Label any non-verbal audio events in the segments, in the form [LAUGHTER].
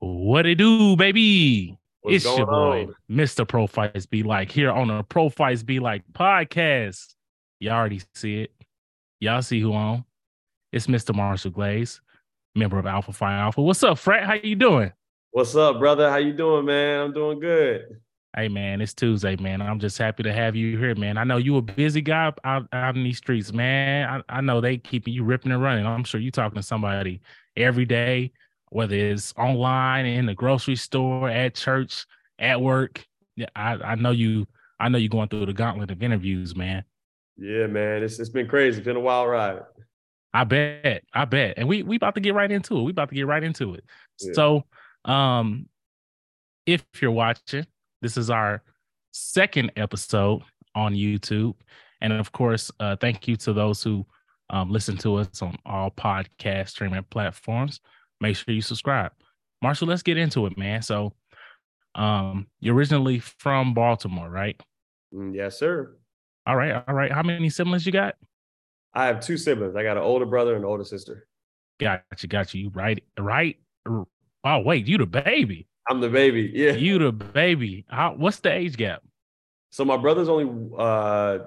What it do, baby? What's it's your boy, going Mr. Prophytes Be Like, here on the Prophytes Be Like podcast. Y'all already see it. Y'all see who on. It's Mr. Marshall Glaze, member of Alpha Phi Alpha. What's up, Frat? How you doing? What's up, brother? How you doing, man? I'm doing good. Hey man, it's Tuesday, man. I'm just happy to have you here, man. I know you a busy guy out, out in these streets, man. I, I know they keeping you ripping and running. I'm sure you talking to somebody every day, whether it's online, in the grocery store, at church, at work. Yeah, I, I know you. I know you're going through the gauntlet of interviews, man. Yeah, man. It's it's been crazy. It's been a wild ride. I bet. I bet. And we we about to get right into it. We about to get right into it. Yeah. So, um, if you're watching, this is our second episode on YouTube, and of course, uh, thank you to those who um, listen to us on all podcast streaming platforms. Make sure you subscribe. Marshall, let's get into it, man. So, um, you're originally from Baltimore, right? Mm, yes, sir. All right, all right. How many siblings you got? I have two siblings. I got an older brother and an older sister. Got you, got you. You Right, right. Oh, wait, you the baby. I'm the baby. Yeah. You the baby. How, what's the age gap? So my brother's only uh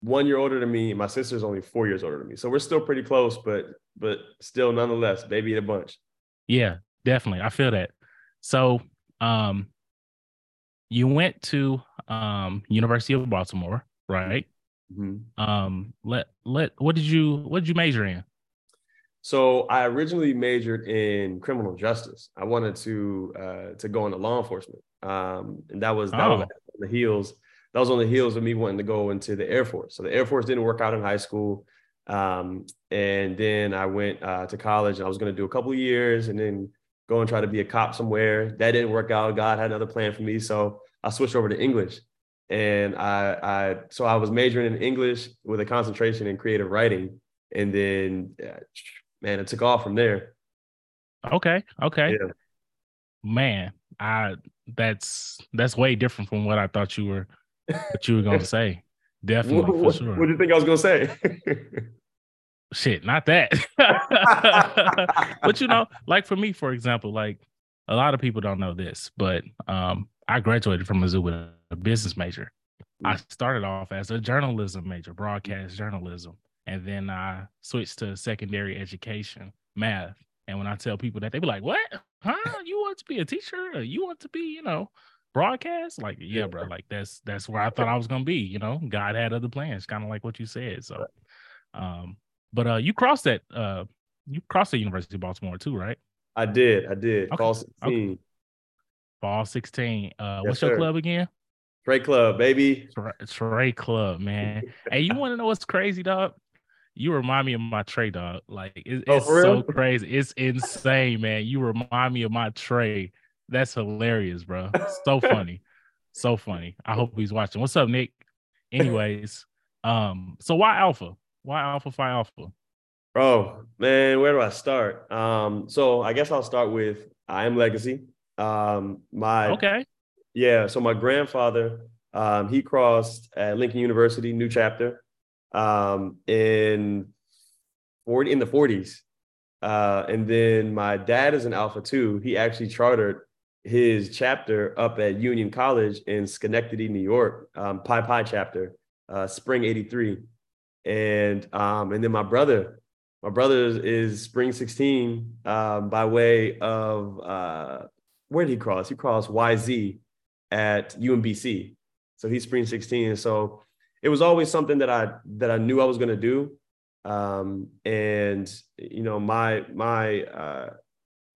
one year older than me. My sister's only four years older than me. So we're still pretty close, but but still nonetheless, baby in a bunch. Yeah, definitely. I feel that. So, um, you went to um University of Baltimore, right? Mhm. Um, let let what did you what did you major in? So I originally majored in criminal justice. I wanted to uh, to go into law enforcement, um, and that was that was Oh. on the heels. That was on the heels of me wanting to go into the Air Force. So the Air Force didn't work out in high school, um, and then I went uh, to college. And I was going to do a couple of years, and then go and try to be a cop somewhere. That didn't work out. God had another plan for me, so I switched over to English. And I, I so I was majoring in English with a concentration in creative writing, and then uh, man, it took off from there. Okay, okay. Yeah. Man, I that's that's way different from what I thought you were what you were gonna [LAUGHS] say. Definitely What, for what, sure. what do you think I was gonna say? [LAUGHS] Shit, not that. [LAUGHS] but you know, like for me, for example, like a lot of people don't know this, but um, I graduated from Mizzou with a business major. I started off as a journalism major, broadcast journalism, and then I switched to secondary education, math. And when I tell people that, they be like, "What? Huh? You want to be a teacher? Or you want to be, you know, broadcast?" Like, yeah, bro. Like that's that's where I thought I was gonna be. You know, God had other plans, kind of like what you said. So, um, but uh, you crossed that uh, you crossed the University of Baltimore too, right? I did, I did. Okay, Fall 16. Fall sixteen. Uh, Yes, what's your sir. club again? Trey Club, baby. Trey, Trey Club, man. hey, you want to know what's crazy, dog? You remind me of my Trey, dog. Like it- Oh, it's so crazy. It's insane, man. You remind me of my Trey. That's hilarious, bro. So funny, so funny. I hope he's watching. What's up, Nick? Anyways, um, so why Alpha? Why Alpha Phi Alpha? Bro, man, where do I start? Um, so I guess I'll start with I am legacy. Um, my Okay, Yeah, so my grandfather, um, he crossed at Lincoln University, new chapter, um, in 40 in the 40s. Uh, and then my dad is an Alpha too. He actually chartered his chapter up at Union College in Schenectady, New York, um, Pi Pi chapter, uh, spring 83. And um, and then my brother, my brother is, spring 16 um, by way of uh, where did he cross? He crossed YZ at UMBC. So he's spring 16. And so it was always something that I that I knew I was gonna do. Um, and you know, my my uh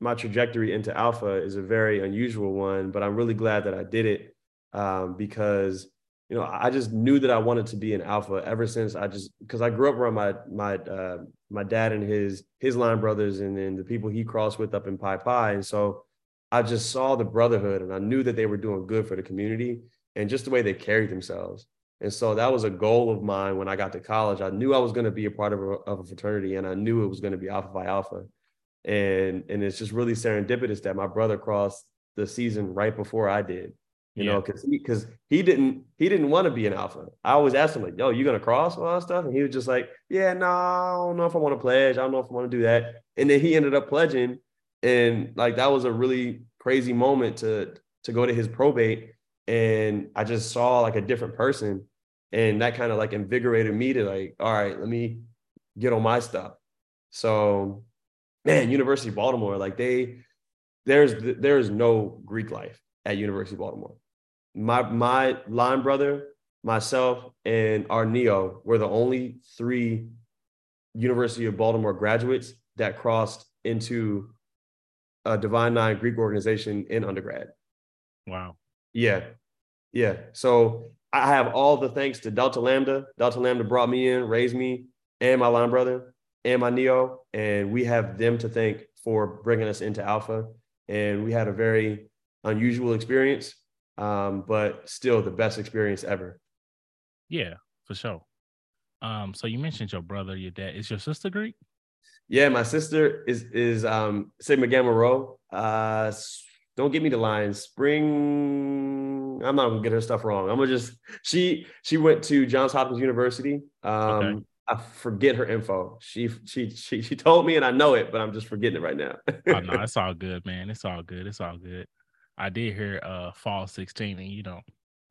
my trajectory into alpha is a very unusual one, but I'm really glad that I did it um, because you know I just knew that I wanted to be an alpha ever since I just because I grew up around my my uh, my dad and his his line brothers and then the people he crossed with up in Pi Pi, and so I just saw the brotherhood and I knew that they were doing good for the community and just the way they carried themselves. And so that was a goal of mine when I got to college. I knew I was going to be a part of a, of a fraternity and I knew it was going to be Alpha Phi Alpha. And, and it's just really serendipitous that my brother crossed the season right before I did, you Yeah. know, because he, cause he didn't he didn't want to be an alpha. I always asked him like, "Yo, you gonna cross all that stuff?" And he was just like, "Yeah, no, I don't know if I want to pledge. I don't know if I want to do that." And then he ended up pledging, and like that was a really crazy moment to to go to his probate and I just saw like a different person and that kind of like invigorated me to like all right let me get on my stuff so man university of baltimore like they there's there's no greek life at university of baltimore. My my line brother myself and our neo were the only three university of baltimore graduates that crossed into a divine nine greek organization in undergrad. Wow. Yeah. Yeah. So I have all the thanks to Delta Lambda. Delta Lambda brought me in, raised me, and my line brother and my Neo, and we have them to thank for bringing us into Alpha. And we had a very unusual experience, um, but still the best experience ever. Yeah, for sure. Um, so you mentioned your brother, your dad. Is your sister Greek? Yeah, my sister is is um Sigma Gamma Rho. Uh, don't give me the lines. Spring. I'm not gonna get her stuff wrong. I'm gonna just she she went to Johns Hopkins University. Um, okay. I forget her info. She she she she told me, and I know it, but I'm just forgetting it right now. oh no, [LAUGHS] it's all good, man. It's all good. It's all good. I did hear uh fall 16, and you know,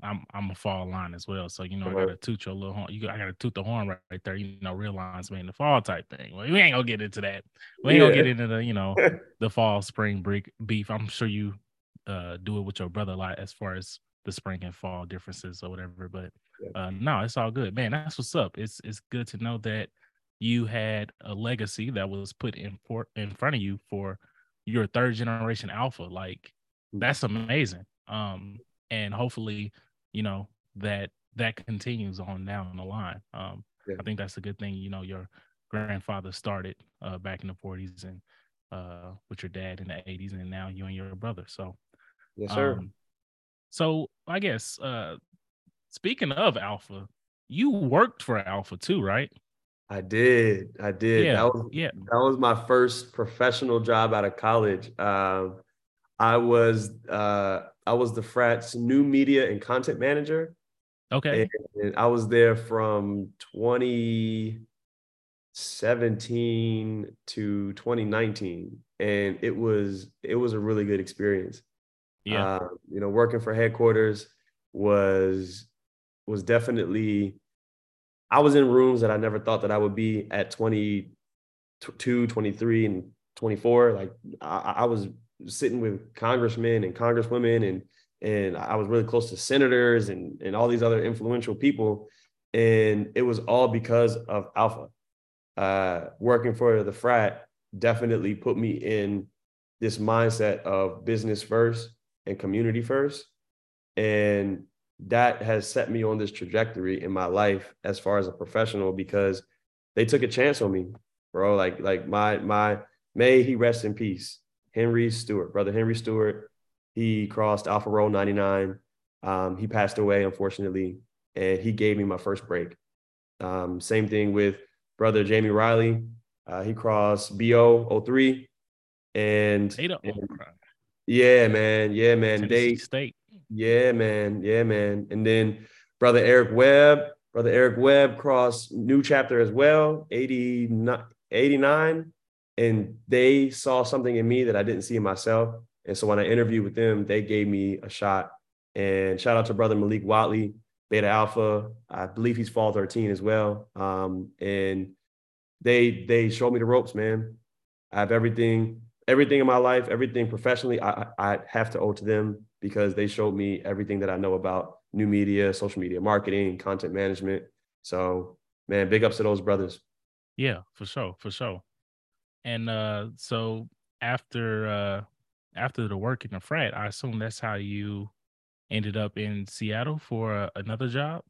I'm I'm a fall line as well. So you know. I gotta toot your little horn. You I gotta toot the horn right, right there. You know, real lines mean the fall type thing. Well, we ain't gonna get into that. We ain't yeah. gonna get into the you know [LAUGHS] the fall spring break beef. I'm sure you uh do it with your brother a lot as far as the spring and fall differences or whatever. But uh no, it's all good, man. That's what's up. It's it's good to know that you had a legacy that was put in for in front of you for your third generation alpha. Like mm. that's amazing. Um, and hopefully you know that that continues on down the line. Um, yeah. I think that's a good thing. You know, your grandfather started uh, back in the 40s and uh, with your dad in the 80s, and now you and your brother. So, yes, sir. Um, so I guess uh, speaking of Alpha, you worked for Alpha too, right? I did. I did. Yeah. That was, yeah. That was my first professional job out of college. Um, I was uh, I was the frat's new media and content manager. Okay. And, and I was there from 2017 to 2019. And it was it was a really good experience. Yeah. Uh, you know, working for headquarters was was definitely I was in rooms that I never thought that I would be at 22, 23, and 24. Like I, I was sitting with congressmen and congresswomen and and I was really close to senators and and all these other influential people and it was all because of alpha uh, working for the frat definitely put me in this mindset of business first and community first and that has set me on this trajectory in my life as far as a professional because they took a chance on me bro like like my my may he rest in peace Henry Stewart, brother Henry Stewart. He crossed Alpha Rho 99. Um, he passed away, unfortunately, and he gave me my first break. Um, same thing with brother Jamie Riley. Uh, he crossed BO 03. And, and yeah, man. Yeah, man. Tennessee they State. Yeah, man. Yeah, man. And then brother Eric Webb, brother Eric Webb crossed new chapter as well, 89. 89 and they saw something in me that I didn't see in myself. And so when I interviewed with them, they gave me a shot. And shout out to brother Malik Watley, Beta Alpha. I believe he's fall 13 as well. Um, and they they showed me the ropes, man. I have everything, everything in my life, everything professionally, I, I have to owe to them because they showed me everything that I know about new media, social media marketing, content management. So, man, big ups to those brothers. Yeah, for sure, for sure. And uh, so after uh, after the work in the frat, I assume that's how you ended up in Seattle for uh, another job.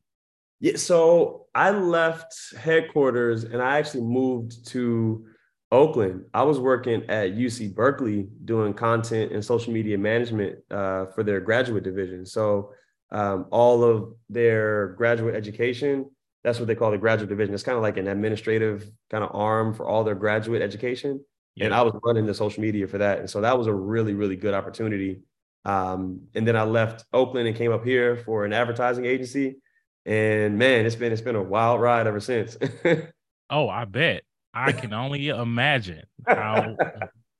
Yeah, so I left headquarters and I actually moved to Oakland. I was working at UC Berkeley doing content and social media management uh, for their graduate division. So um, all of their graduate education that's what they call the graduate division. It's kind of like an administrative kind of arm for all their graduate education. Yeah. And I was running the social media for that. And so that was a really, really good opportunity. Um, and then I left Oakland and came up here for an advertising agency. And man, it's been it's been a wild ride ever since. [LAUGHS] oh, I bet. I can only imagine how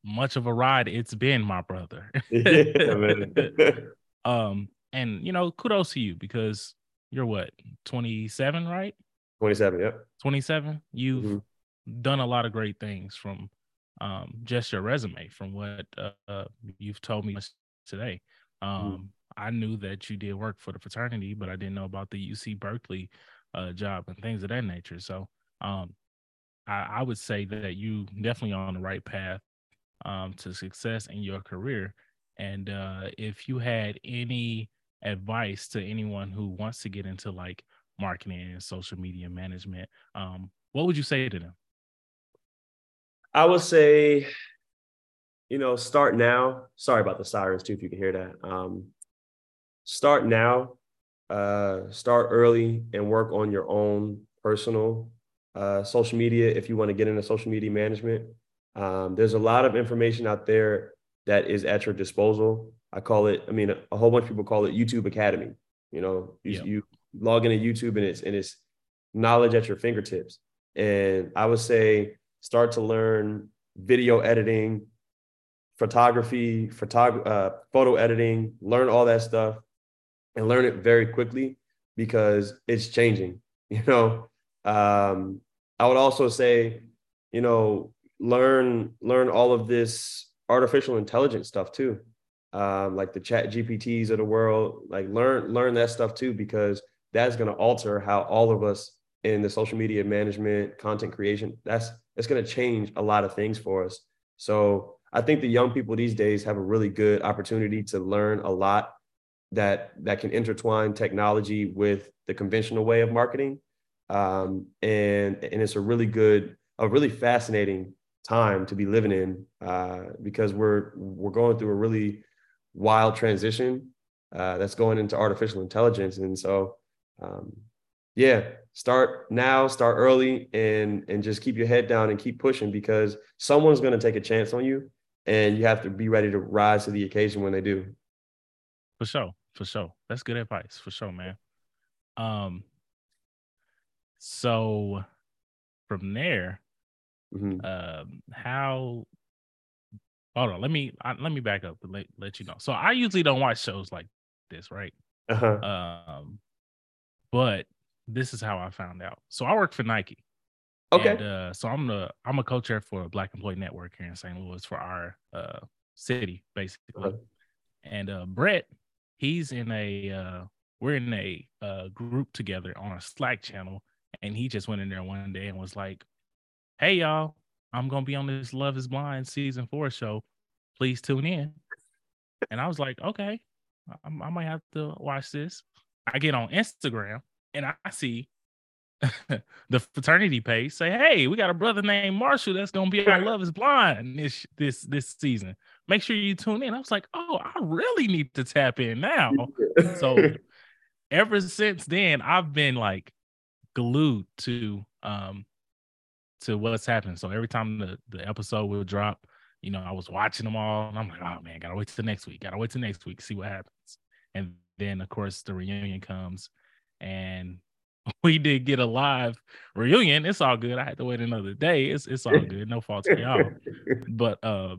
much of a ride it's been, my brother. [LAUGHS] yeah, [LAUGHS] um, and you know, kudos to you because you're what 27, right? 27, yep. 27. You've mm-hmm. done a lot of great things from um, just your resume, from what uh, you've told me today. Mm-hmm. Um, mm-hmm. I knew that you did work for the fraternity, but I didn't know about the UC Berkeley uh, job and things of that nature. So um, I, I, would say that you definitely on the right path um, to success in your career. And uh, if you had any advice to anyone who wants to get into like marketing and social media management, um, what would you say to them? I would say, you know, start now. Sorry about the sirens too, if you can hear that. Um, start now, uh, start early, and work on your own personal uh, social media if you want to get into social media management. Um, there's a lot of information out there that is at your disposal. I call it, I mean, a, a whole bunch of people call it YouTube Academy. You know, you, yeah. you log into YouTube and it's and it's knowledge at your fingertips. And I would say start to learn video editing, photography, photog- uh, photo editing, learn all that stuff and learn it very quickly because it's changing. [LAUGHS] You know, um, I would also say, you know, learn learn all of this artificial intelligence stuff too. Um, like the chat gpts of the world like learn learn that stuff too because that's going to alter how all of us in the social media management content creation that's it's going to change a lot of things for us. So i think the young people these days have a really good opportunity to learn a lot that that can intertwine technology with the conventional way of marketing um, and and it's a really good a really fascinating time to be living in uh, because we're we're going through a really wild transition uh, that's going into artificial intelligence, and so um, yeah, start now, start early, and and just keep your head down and keep pushing because someone's going to take a chance on you, and you have to be ready to rise to the occasion when they do. For sure, for sure, that's good advice for sure, man. Um, so from there, Mm-hmm. Um, how? Hold on. Let me I, let me back up and let, let you know. So I usually don't watch shows like this, right? Uh-huh. Um, but this is how I found out. So I work for Nike. Okay. And, uh, so I'm the I'm a co-chair for Black Employee Network here in St. Louis for our uh city, basically. Uh-huh. And uh Brett, he's in a uh we're in a uh group together on a Slack channel, and he just went in there one day and was like, hey y'all, I'm gonna be on this Love Is Blind season four show. Please tune in. And I was like, okay, I, I might have to watch this. I get on Instagram and I see [LAUGHS] the fraternity page say, "Hey, we got a brother named Marshall that's gonna be on Love Is Blind this this this season. Make sure you tune in." I was like, "Oh, I really need to tap in now." [LAUGHS] so ever since then, I've been like glued to um to what's happening. So every time the, the episode will drop, you know, I was watching them all and I'm like, oh man, gotta wait till next week. Gotta wait till next week, see what happens. And then of course the reunion comes and [LAUGHS] we did get a live reunion. It's all good. I had to wait another day. It's it's all good. No fault to y'all. [LAUGHS] But uh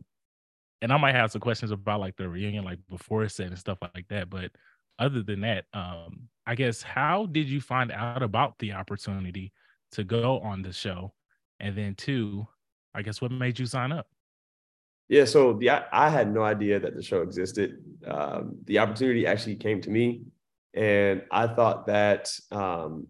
and I might have some questions about like the reunion, like before it's set and stuff like that. But other than that, um, I guess how did you find out about the opportunity to go on the show? And then two, I guess what made you sign up? Yeah, so the I, had no idea that the show existed. Um, the opportunity actually came to me, and I thought that um,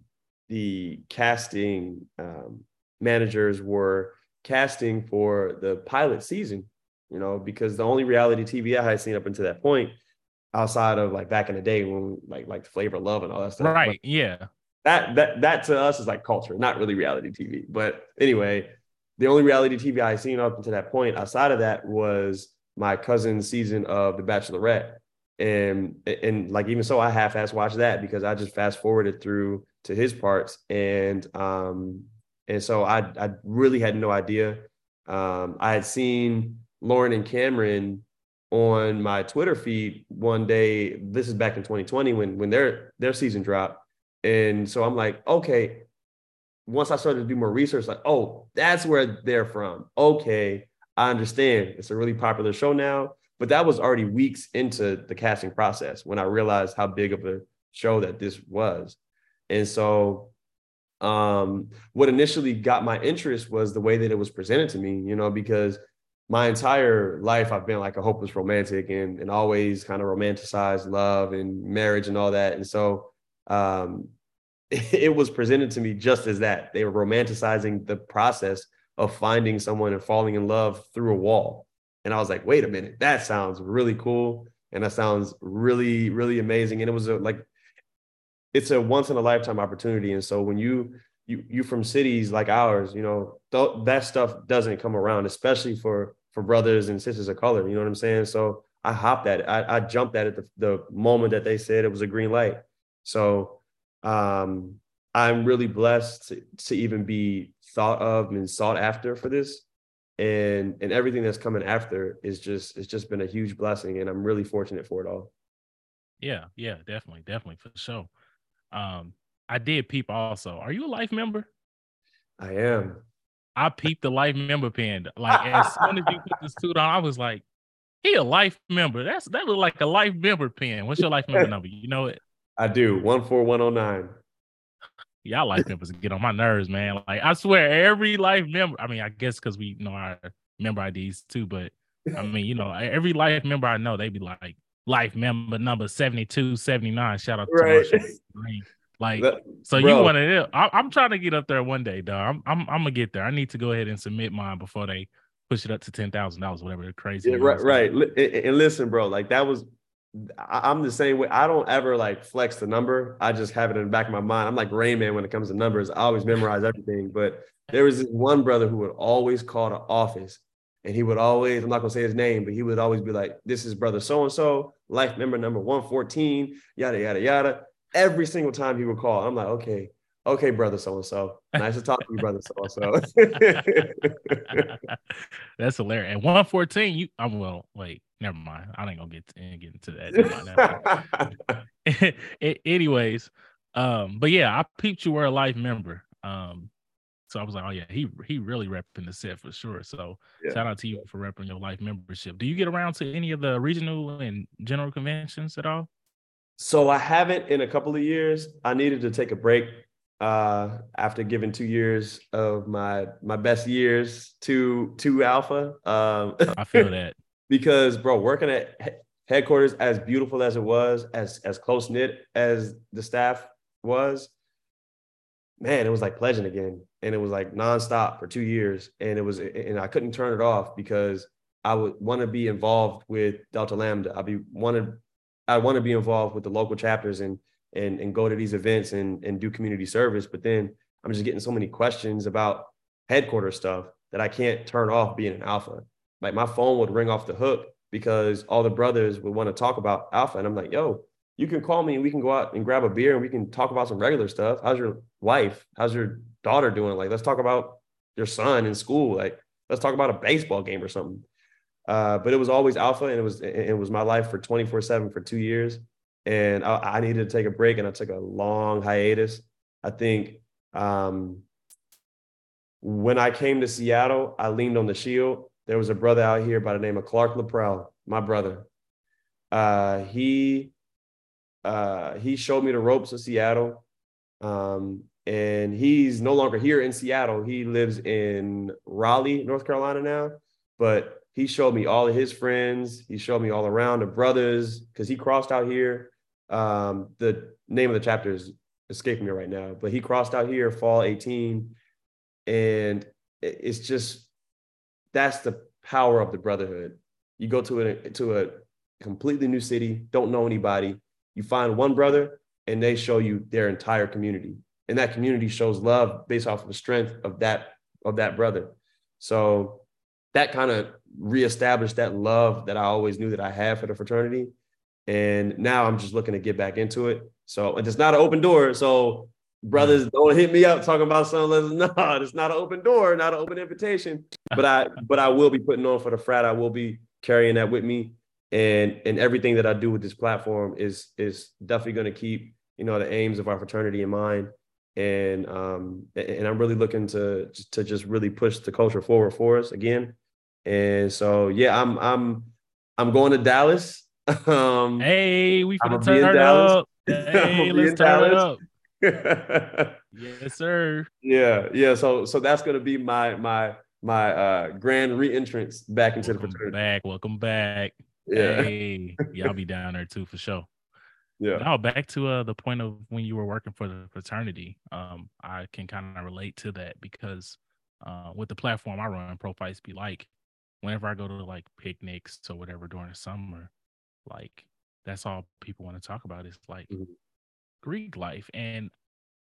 the casting um, managers were casting for the pilot season. You know, because the only reality TV I had seen up until that point, outside of like back in the day when like like the Flavor Love and all that stuff, right? yeah, that that that to us is like culture, not really reality TV. But anyway, the only reality TV I seen up until that point, outside of that, was my cousin's season of The Bachelorette, and and like even so, I half-ass watched that because I just fast forwarded through to his parts, and um and so I I really had no idea. Um, I had seen Lauren and Cameron on my Twitter feed one day. This is back in 2020 when when their their season dropped and so I'm like, okay. Once I started to do more research, like, oh, that's where they're from. Okay. I understand it's a really popular show now, but that was already weeks into the casting process when I realized how big of a show that this was. And so um, what initially got my interest was the way that it was presented to me, you know, because my entire life I've been like a hopeless romantic and, and always kind of romanticized love and marriage and all that. And so um, [LAUGHS] it was presented to me just as that. They were romanticizing the process of finding someone and falling in love through a wall. And I was like, wait a minute, that sounds really cool. And that sounds really, really amazing. And it was a, like, it's a once in a lifetime opportunity. And so when you, you, you from cities like ours, you know, th- that stuff doesn't come around, especially for, for brothers and sisters of color. You know what I'm saying? So I hopped at it. I, I jumped at it the, the moment that they said it was a green light. So um, I'm really blessed to, to even be thought of and sought after for this and and everything that's coming after is just it's just been a huge blessing and i'm really fortunate for it all yeah yeah definitely definitely for sure um i did peep also are you a life member i am i peeped the life member pin like as soon as you put the suit on i was like he a life member that's that look like a life member pin what's your life member number you know it i do 14109 y'all life members get on my nerves, man. Like I swear, every life member. I mean, I guess because we know our member IDs too, but I mean, you know, every life member I know, they be like life member number 72, 79. Shout out to right. Green. Like, that, so bro. you want to? I'm trying to get up there one day, dog. I'm, I'm, I'm gonna get there. I need to go ahead and submit mine before they push it up to ten thousand dollars, whatever. Crazy. Yeah, right, right. And listen, bro, like that was I'm the same way. I don't ever like flex the number. I just have it in the back of my mind. I'm like Rain Man when it comes to numbers. I always memorize everything. But there was this one brother who would always call the office and he would always, I'm not gonna say his name, but he would always be like, This is brother so and so, life member number 114, yada, yada, yada. Every single time he would call, I'm like, Okay, okay, brother so and so. Nice to talk to you, brother so and so. That's hilarious. At 114, you, I'm well, wait never mind. I ain't gonna get to, get into that. [LAUGHS] [LAUGHS] Anyways, um, but yeah, I peeped you were a life member. Um, so I was like, oh yeah, he he really repping the set for sure. So yeah. shout out to you for repping your life membership. Do you get around to any of the regional and general conventions at all? So I haven't in a couple of years. I needed to take a break uh, after giving two years of my my best years to to Alpha. Um, [LAUGHS] I feel that because bro, working at headquarters, as beautiful as it was, as as close knit as the staff was, man, it was like pledging again, and it was like nonstop for two years, and it was, and I couldn't turn it off because I would want to be involved with Delta Lambda. I be wanted, I want to be involved with the local chapters and and and go to these events and and do community service, but then I'm just getting so many questions about headquarters stuff that I can't turn off being an alpha like my phone would ring off the hook because all the brothers would want to talk about alpha. And I'm like, yo, you can call me and we can go out and grab a beer and we can talk about some regular stuff. How's your wife? How's your daughter doing? Like, let's talk about your son in school. Like, let's talk about a baseball game or something. Uh, but it was always alpha and it was it was my life for 24 7 for two years. And I, I, needed to take a break and I took a long hiatus. I think um, when I came to Seattle, I leaned on the shield there was a brother out here by the name of Clark Laprell, my brother. Uh, he uh, he showed me the ropes of Seattle. Um, and he's no longer here in Seattle. He lives in Raleigh, North Carolina now. But he showed me all of his friends. He showed me all around the brothers because he crossed out here. Um, the name of the chapter is escaping me right now, but he crossed out here fall 18. And it's just that's the power of the brotherhood. You go to a to a completely new city, don't know anybody. You find one brother, and they show you their entire community, and that community shows love based off of the strength of that of that brother. So that kind of reestablished that love that I always knew that I had for the fraternity. And now I'm just looking to get back into it. So it's not an open door. So brothers don't hit me up talking about something. [LAUGHS] No, it's not an open door, not an open invitation. But I [LAUGHS] but I will be putting on for the frat. I will be carrying that with me. And and everything that I do with this platform is is definitely going to keep, you know, the aims of our fraternity in mind. And um and I'm really looking to to just really push the culture forward for us again. And so yeah, I'm I'm I'm going to Dallas. [LAUGHS] Um, hey, we I'ma finna be [LAUGHS] in turn Dallas. up. Hey, let's turn it up. Yes, sir. yeah, yeah. So so that's gonna be my my my uh grand re-entrance back into the fraternity. back. Welcome back. Yeah, Hey, [LAUGHS] yeah, I'll be down there too for sure. yeah. Now back to uh the point of when you were working for the fraternity. Um, I can kind of relate to that because uh with the platform I run, Prophytes be like, whenever I go to like picnics or whatever during the summer, like that's all people want to talk about is like Mhm. Greek life. And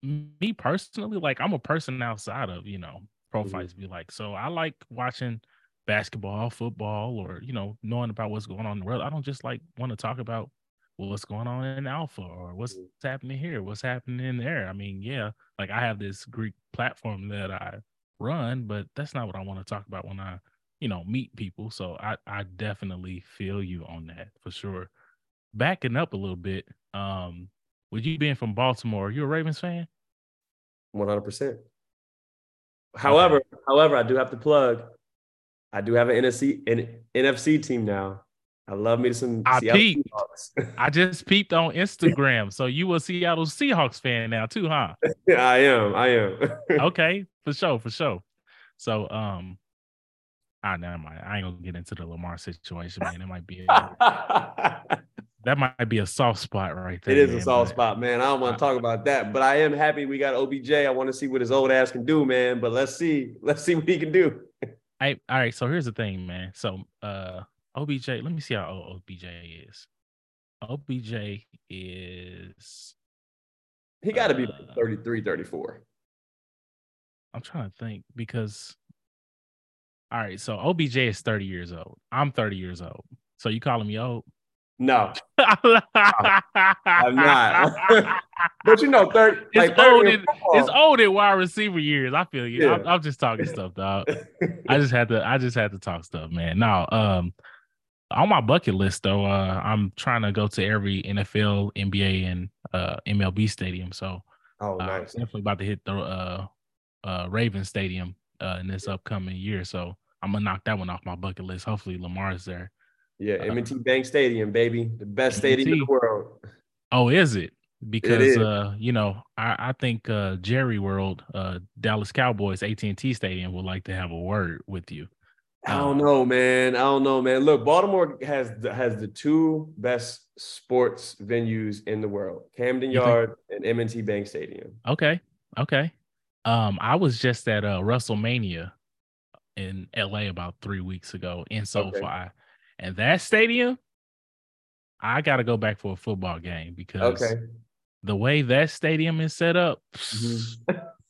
me personally, like I'm a person outside of, you know, prophytes be like. So I like watching basketball, football, or you know, knowing about what's going on in the world. I don't just like want to talk about well, what's going on in Alpha or what's Mhm. happening here, what's happening in there. I mean, yeah, like I have this Greek platform that I run, but that's not what I want to talk about when I, you know, meet people. So I, I definitely feel you on that for sure. Backing up a little bit, um, with you being from Baltimore, you a Ravens fan? One hundred percent. However, however, I do have to plug. I do have an NFC an NFC team now. I love me some I Seattle peeped. Seahawks. [LAUGHS] I just peeped on Instagram. so you a Seattle Seahawks fan now too, huh? yeah, [LAUGHS] I am. I am. [LAUGHS] Okay, for sure, for sure. So um I never mind. I ain't gonna get into the Lamar situation, man. It might be a, [LAUGHS] that might be a soft spot right there. It is a soft but- spot, man. I don't want to talk about that, but I am happy we got OBJ. I want to see what his old ass can do, man. But let's see, let's see what he can do. [LAUGHS] Hey, all right. So here's the thing, man. So uh OBJ, let me see how old OBJ is. OBJ is He got to be like Uh, 33, 34. I'm trying to think because all right, so OBJ is 30 years old. I'm 30 years old. So you calling me old? No, I'm not. [LAUGHS] but you know, 30, It's like 30 old in in- it's old in wide receiver years. I feel you. I'm, I'm just talking stuff, dog. [LAUGHS] I just had to I just had to talk stuff, man. Now, um on my bucket list though, uh I'm trying to go to every NFL, NBA, and uh MLB stadium. So oh, uh, nice. definitely about to hit the uh uh Ravens Stadium uh in this upcoming year. So I'm gonna knock that one off my bucket list. Hopefully Lamar's there. Yeah, uh, M&T Bank Stadium, baby, the best stadium in M&T. the world. Oh, is it? Because is. uh, you know, I, I think uh Jerry World, uh Dallas Cowboys AT&T Stadium would like to have a word with you. I don't Um, know, man. I don't know, man. Look, Baltimore has the, has the two best sports venues in the world: Camden Yard and M&T Bank Stadium. Okay. Okay. Um, I was just at uh WrestleMania in LA about three weeks ago in SoFi. And that stadium, I gotta go back for a football game because Okay. the way that stadium is set up, Mhm.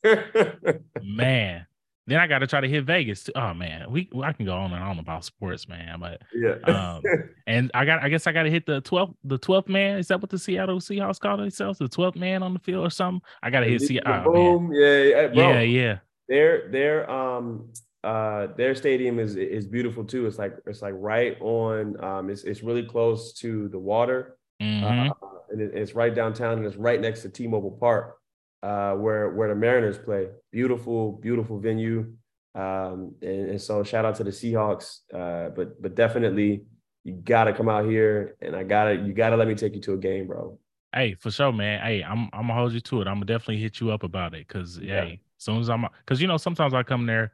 [LAUGHS] man. Then I gotta try to hit Vegas. Too. Oh man, we I can go on and on about sports, man. But yeah. Um, and I got I guess I gotta hit the 12th the 12th man. Is that what the Seattle Seahawks call themselves? The 12th man on the field or something? I gotta hit The Seattle. Oh, man. boom. Yeah, yeah, bro. Yeah, yeah. Their their um uh their stadium is is beautiful too. It's like it's like right on um it's it's really close to the water. Mhm. Uh, and it- it's right downtown and it's right next to T-Mobile Park, uh, where where the Mariners play. Beautiful, beautiful venue. Um, and, and so shout out to the Seahawks. Uh, but but definitely you gotta come out here and I gotta you gotta let me take you to a game, bro. Hey, for sure, man. Hey, I'm I'm gonna hold you to it. I'm gonna definitely hit you up about it because Yeah. hey, as soon as I'm because you know sometimes I come there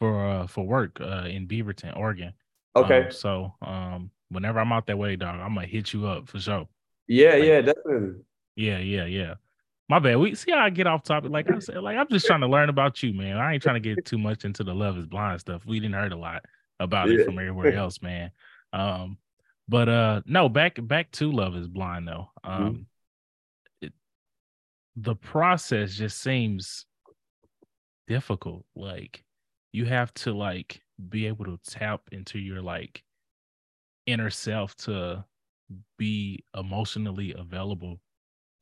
for uh for work uh in Beaverton, Oregon. Okay. Um, so um whenever I'm out that way, dog, I'm gonna hit you up for sure. yeah, like- yeah, definitely. Yeah, yeah, yeah. My bad. We see how I get off topic. Like I said, like I'm just trying to learn about you, man. I ain't trying to get too much into the love is blind stuff. We didn't heard a lot about it from everywhere [LAUGHS] else, man. Um, but uh no, back back to love is blind though. Mm-hmm. Um it, the process just seems difficult. Like you have to like be able to tap into your like inner self to be emotionally available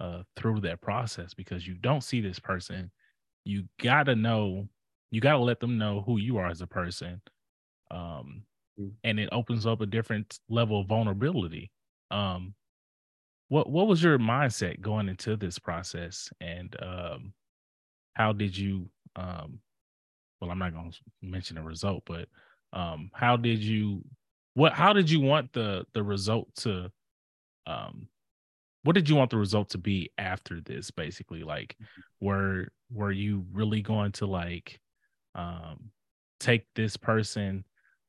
uh through that process because you don't see this person. You gotta know you gotta let them know who you are as a person um Mm. and it opens up a different level of vulnerability. Um what what was your mindset going into this process? And um how did you um well i'm not going to mention the result but um, how did you what how did you want the the result to um what did you want the result to be after this basically? Like were were you really going to like um take this person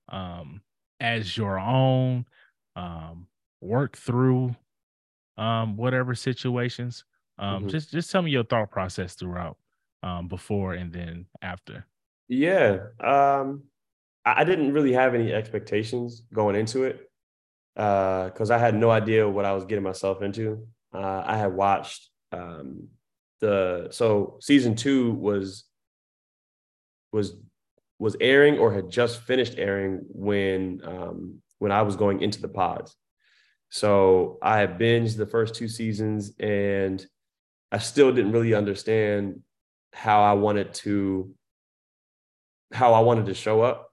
um as your own um work through um whatever situations? Um mm-hmm. just just tell me your thought process throughout um before and then after yeah um I didn't really have any expectations going into it because uh, I had no idea what I was getting myself into. Uh, I had watched um, the so season two was was was airing or had just finished airing when um, when I was going into the pods. So I had binged the first two seasons and I still didn't really understand how I wanted to how I wanted to show up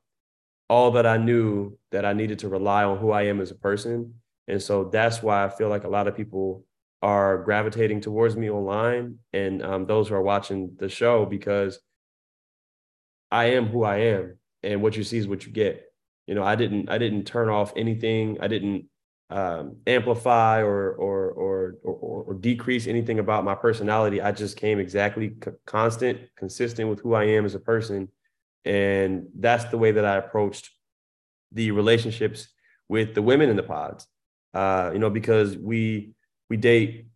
all that I knew that I needed to rely on who I am as a person. And so that's why I feel like a lot of people are gravitating towards me online and um, those who are watching the show because I am who I am and what you see is what you get. You know, I didn't I didn't turn off anything. I didn't um, amplify or or, or or or decrease anything about my personality. I just came exactly constant, consistent with who I am as a person and that's the way that I approached the relationships with the women in the pods. Uh, you know, because we we date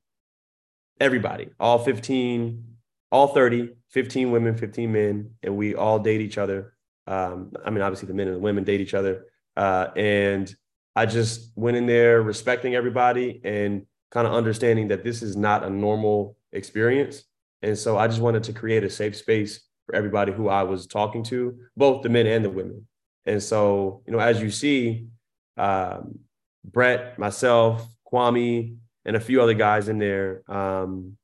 everybody, all 15, all 30, 15 women, 15 men, and we all date each other. Um, I mean, obviously the men and the women date each other. Uh, and I just went in there respecting everybody and kind of understanding that this is not a normal experience. And so I just wanted to create a safe space for everybody who I was talking to, both the men and the women. And so, you know, as you see, um, Brett, myself, Kwame, and a few other guys in there, um,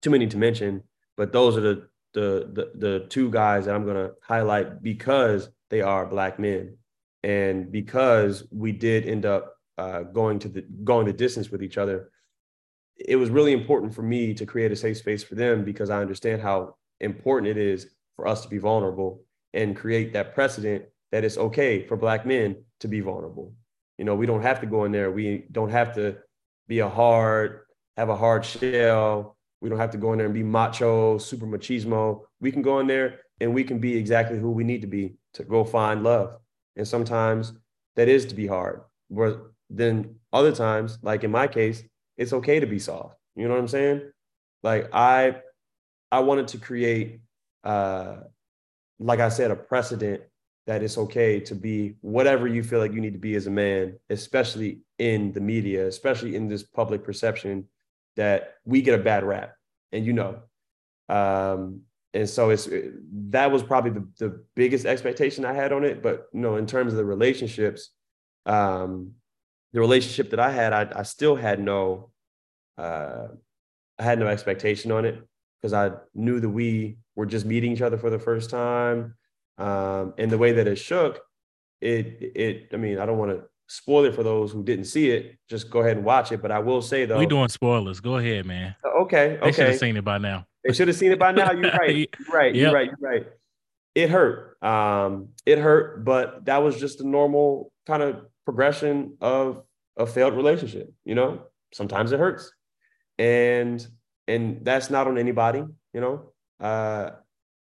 too many to mention, but those are the the the, the two guys that I'm going to highlight because they are black men, and because we did end up uh, going to the going the distance with each other. It was really important for me to create a safe space for them because I understand how important it is for us to be vulnerable and create that precedent that it's okay for black men to be vulnerable. You know, we don't have to go in there. We don't have to be a hard, have a hard shell. We don't have to go in there and be macho, super machismo. We can go in there and we can be exactly who we need to be to go find love. And sometimes that is to be hard. But then other times, like in my case, it's okay to be soft. You know what I'm saying? Like I I wanted to create uh, like I said, a precedent that it's okay to be whatever you feel like you need to be as a man, especially in the media, especially in this public perception that we get a bad rap, and you know. Um, and so it's that was probably the, the biggest expectation I had on it. But you know, in terms of the relationships, um, the relationship that I had, I, I still had no, uh, I had no expectation on it because I knew that we were just meeting each other for the first time. Um, and the way that it shook, it it I mean, I don't want to spoil it for those who didn't see it. Just go ahead and watch it. But I will say though, we doing spoilers. Go ahead, man. Okay, okay. They should have seen it by now. They should have seen it by now. You're [LAUGHS] right. You're right. Yep. You're right. You're right. It hurt. Um, it hurt, but that was just a normal kind of progression of a failed relationship. You know, sometimes it hurts, and and that's not on anybody, you know. Uh,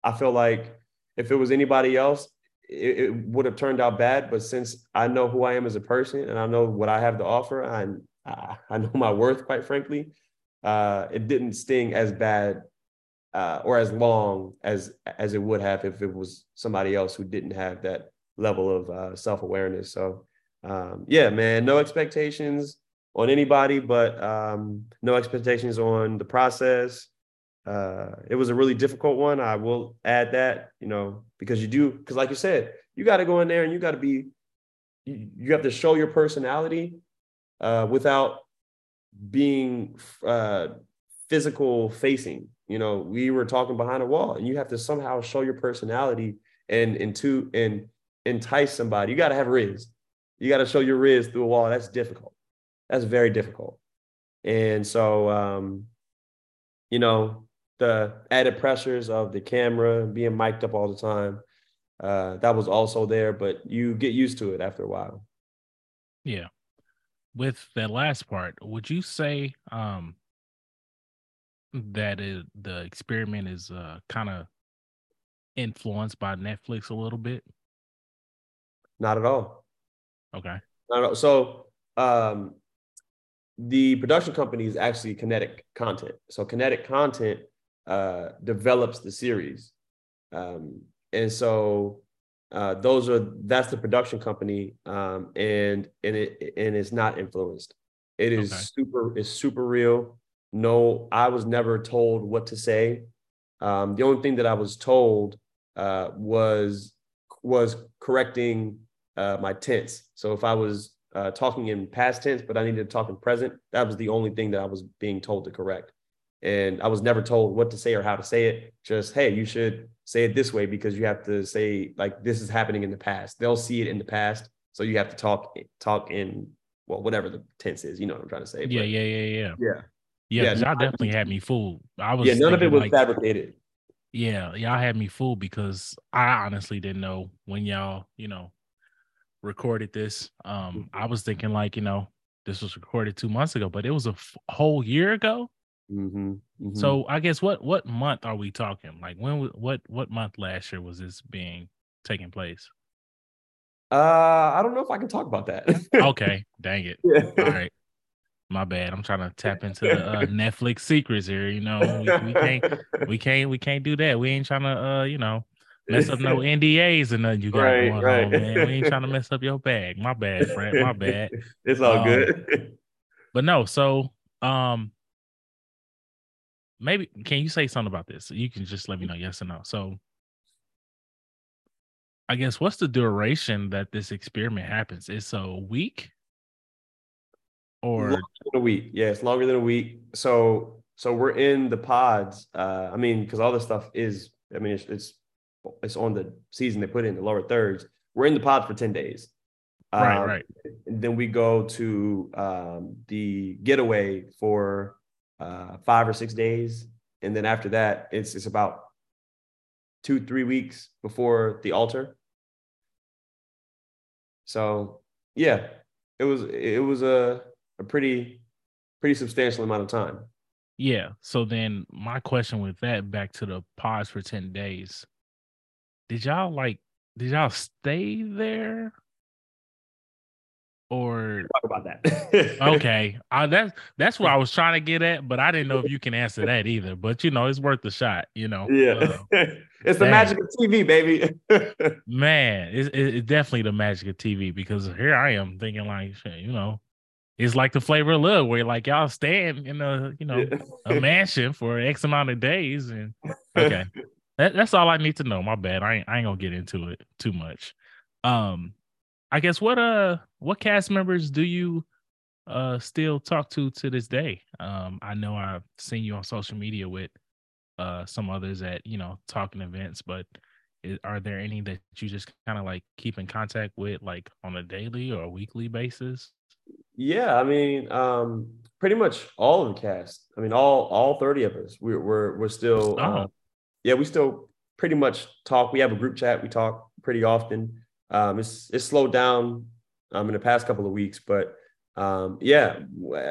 I feel like if it was anybody else, it, it, would have turned out bad. But since I know who I am as a person and I know what I have to offer, and I, I know my worth, quite frankly, uh, it didn't sting as bad uh, or as long as as it would have if it was somebody else who didn't have that level of uh, self awareness. So, um, yeah, man, no expectations on anybody, but um, no expectations on the process. Uh, it was a really difficult one. I will add that, you know, because you do, because like you said, you got to go in there and you got to be, you, you, have to show your personality uh, without being uh, physical facing. You know, we were talking behind a wall, and you have to somehow show your personality and into and entice somebody. You got to have riz. You got to show your riz through a wall. That's difficult that's very difficult. And so, um, you know, the added pressures of the camera being mic'd up all the time, uh, that was also there, but you get used to it after a while. Yeah. With that last part, would you say um that it, the experiment is uh kind of influenced by Netflix a little bit? Not at all. Okay. Not at all. So um the production company is actually kinetic content. So kinetic content uh develops the series. Um and so uh, those are that's the production company um, and and it and it's not influenced. It is okay. super it's super real. No i was never told what to say. Um, the only thing that i was told uh, was was correcting uh, my tense. So if i was uh, talking in past tense but i needed to talk in present that was the only thing that i was being told to correct and I was never told what to say or how to say it. Just, hey, you should say it this way because you have to say like this is happening in the past. They'll see it in the past. So you have to talk talk in well, whatever the tense is, you know what I'm trying to say. Yeah, but, yeah, yeah, yeah. Yeah. Yeah, yeah y'all definitely had me fooled. I was Yeah, none of it was like, fabricated. Yeah, y'all had me fooled because I honestly didn't know when y'all, you know, recorded this. Um, mm-hmm. I was thinking like, you know, this was recorded two months ago, but it was a f- whole year ago. Mm-hmm, mm-hmm. So I guess what what month are we talking? Like when what what month last year was this being taking place? Uh, I don't know if I can talk about that. okay, dang it. [LAUGHS] Yeah. All right, my bad. I'm trying to tap into the uh, Netflix secrets here. You know, we, we, can't we can't we can't do that. We ain't trying to uh you know mess up no [LAUGHS] NDAs and nothing you got right, going right. on, man. We ain't trying to mess up your bag. My bad, friend. My bad. [LAUGHS] It's all um, good. But no, so um maybe can you say something about this? You can just let me know yes or no. So I guess what's the duration that this experiment happens? It's a week or a week. Yeah, it's longer than a week. So so we're in the pods. Uh I mean, because all this stuff is, I mean, it's it's it's on the season they put in the lower thirds. We're in the pods for 10 days. Right, um, right. And then we go to um, the getaway for uh, five or six days, and then after that, it's it's about two three weeks before the altar. So yeah, it was it was a a pretty pretty substantial amount of time. Yeah. So then my question with that back to the pause for 10 days. Did y'all like did y'all stay there or talk about that. [LAUGHS] okay, that's that's what I [LAUGHS] was trying to get at, but I didn't know if you can answer that either. But you know, it's worth the shot. You know, yeah, uh, [LAUGHS] it's the dang. magic of TV, baby. man, it's, it's definitely the magic of TV because here I am thinking like, you know, it's like the flavor of love where like y'all stand in a you know a mansion for X amount of days and okay. That, that's all I need to know. My bad. I ain't, I ain't gonna get into it too much. Um, I guess what uh what cast members do you uh still talk to to this day? Um, I know I've seen you on social media with uh some others at you know talking events, but is, are there any that you just kind of like keep in contact with like on a daily or a weekly basis? Yeah, I mean, um, pretty much all of the cast. I mean, all all thirty of us. We're we're we're still. Oh. Uh, yeah, we still pretty much talk. We have a group chat. We talk pretty often. Um, it's it's slowed down um, in the past couple of weeks, but um, yeah,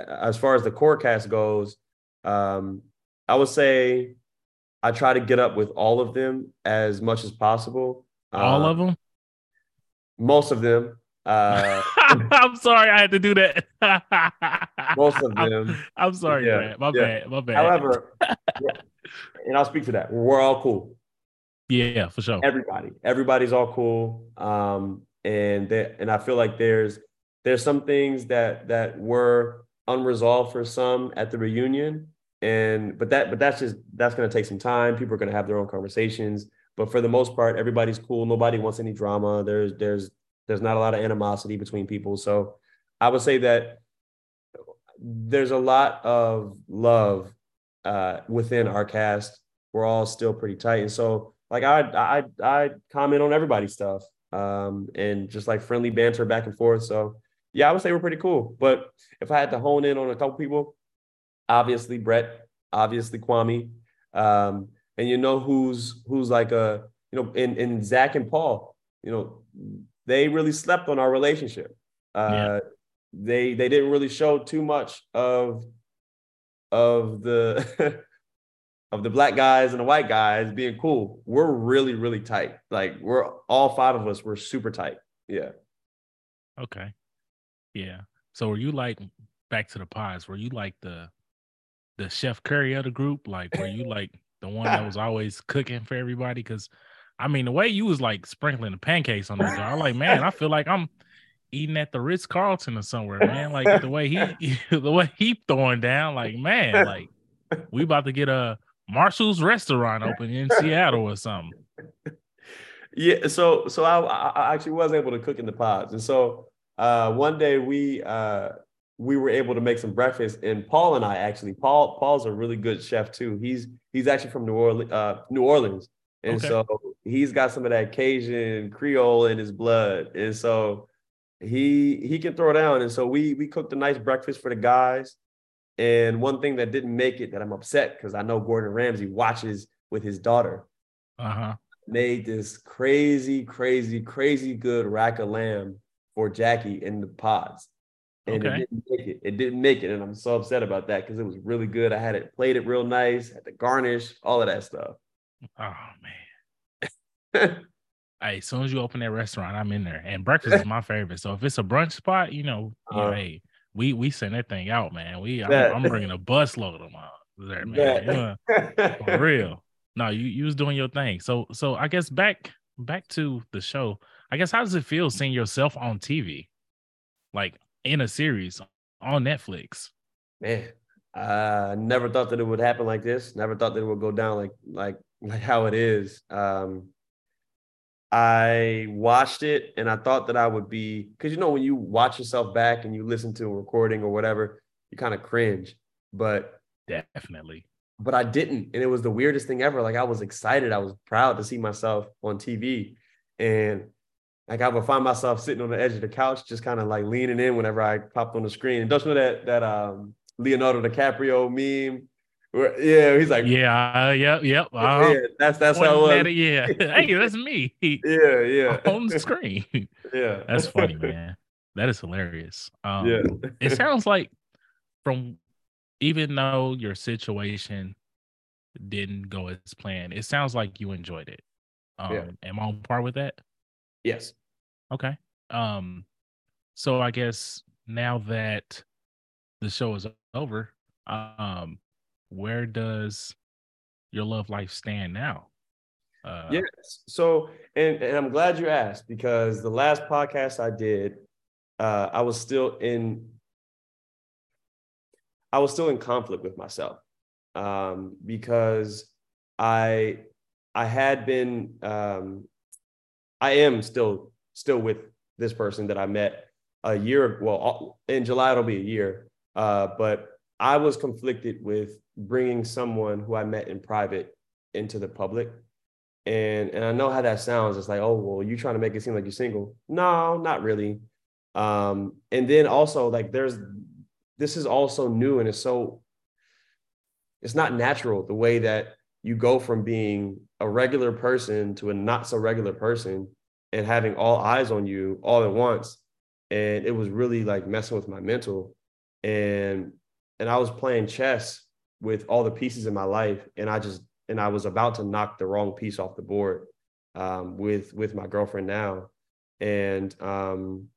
as far as the core cast goes, um, I would say I try to get up with all of them as much as possible. All of them? Most of them. Uh, [LAUGHS] I'm sorry, I had to do that. [LAUGHS] most of them. I'm, I'm sorry, yeah, My yeah. bad. My bad. However, [LAUGHS] and I'll speak to that. We're all cool. Yeah, for sure. Everybody, everybody's all cool. Um, and that, and I feel like there's there's some things that that were unresolved for some at the reunion, and but that but that's just that's gonna take some time. People are gonna have their own conversations, but for the most part, everybody's cool. Nobody wants any drama. There's there's there's not a lot of animosity between people. So I would say that there's a lot of love uh, within our cast. We're all still pretty tight, and so like I I I comment on everybody's stuff um, and just like friendly banter back and forth. So yeah, I would say we're pretty cool. But if I had to hone in on a couple people, obviously Brett, obviously Kwame, um, and you know who's who's like a you know, in in Zach and Paul, you know, they really slept on our relationship. Uh, yeah. They they didn't really show too much of of the [LAUGHS] of the black guys and the white guys being cool. We're really really tight. Like we're all five of us. We're super tight. Yeah. Okay. Yeah. So were you like back to the pods? Were you like the the chef curry of the group? Like were you like the one that was always cooking for everybody? Because I mean, the way you was like sprinkling the pancakes on that, I'm like, man, I feel like I'm eating at the Ritz Carlton or somewhere, man. Like the way he, [LAUGHS] the way he throwing down, like man, like we about to get a Marshall's restaurant open in Seattle or something. [LAUGHS] Yeah, so so I, I actually was able to cook in the pods, and so uh, one day we uh, we were able to make some breakfast, and Paul and I actually Paul Paul's a really good chef too. He's he's actually from New Orleans, uh, New Orleans, and okay. so he's got some of that Cajun Creole in his blood, and so he he can throw down. And so we we cooked a nice breakfast for the guys. And one thing that didn't make it that I'm upset because I know Gordon Ramsay watches with his daughter. Uh-huh. Made this crazy, crazy, crazy good rack of lamb for Jackie in the pods. And okay. it didn't make it. It didn't make it. And I'm so upset about that because it was really good. I had it played it real nice, had the garnish, all of that stuff. Oh man. [LAUGHS] hey, as soon as you open that restaurant, I'm in there. And breakfast is my favorite. So if it's a brunch spot, you know, uh, you know uh-huh. hey, we we send that thing out, man. We I'm, I'm bringing a bus load of them out there, man. [LAUGHS] for real. No, you you was doing your thing. So so I guess back back to the show. I guess how does it feel seeing yourself on TV, like in a series on Netflix? Man, I never thought that it would happen like this. Never thought that it would go down like like like how it is. Um, I watched it and I thought that I would be because you know when you watch yourself back and you listen to a recording or whatever, you kind of cringe. But definitely. But I didn't, and it was the weirdest thing ever. Like I was excited, I was proud to see myself on TV, and like I would find myself sitting on the edge of the couch, just kind of like leaning in whenever I popped on the screen. And don't you know that that um Leonardo DiCaprio meme yeah, he's like, yeah, uh, yep, yep. Uh, yeah, that's that's how it was. yeah, [LAUGHS] hey, that's me. [LAUGHS] yeah, yeah, [LAUGHS] on the screen. yeah, that's funny, man. That is hilarious. Um, yeah, it sounds like from even though your situation didn't go as planned, it sounds like you enjoyed it. Um, yeah. Am I on par with that? Yes. Okay. Um, so I guess now that the show is over, um, where does your love life stand now? Uh, yes. So, and, and I'm glad you asked because the last podcast I did, uh, I was still in, I was still in conflict with myself um, because I, I had been, um, I am still, still with this person that I met a year. Well, in July it'll be a year. Uh, but I was conflicted with bringing someone who I met in private into the public. And, and I know how that sounds. It's like, oh, well, you trying to make it seem like you're single. No, not really. Um, and then also like there's this is also new and it's so it's not natural the way that you go from being a regular person to a not so regular person and having all eyes on you all at once. And it was really like messing with my mental. And and I was playing chess with all the pieces in my life, and I just and I was about to knock the wrong piece off the board um, with with my girlfriend now, and um,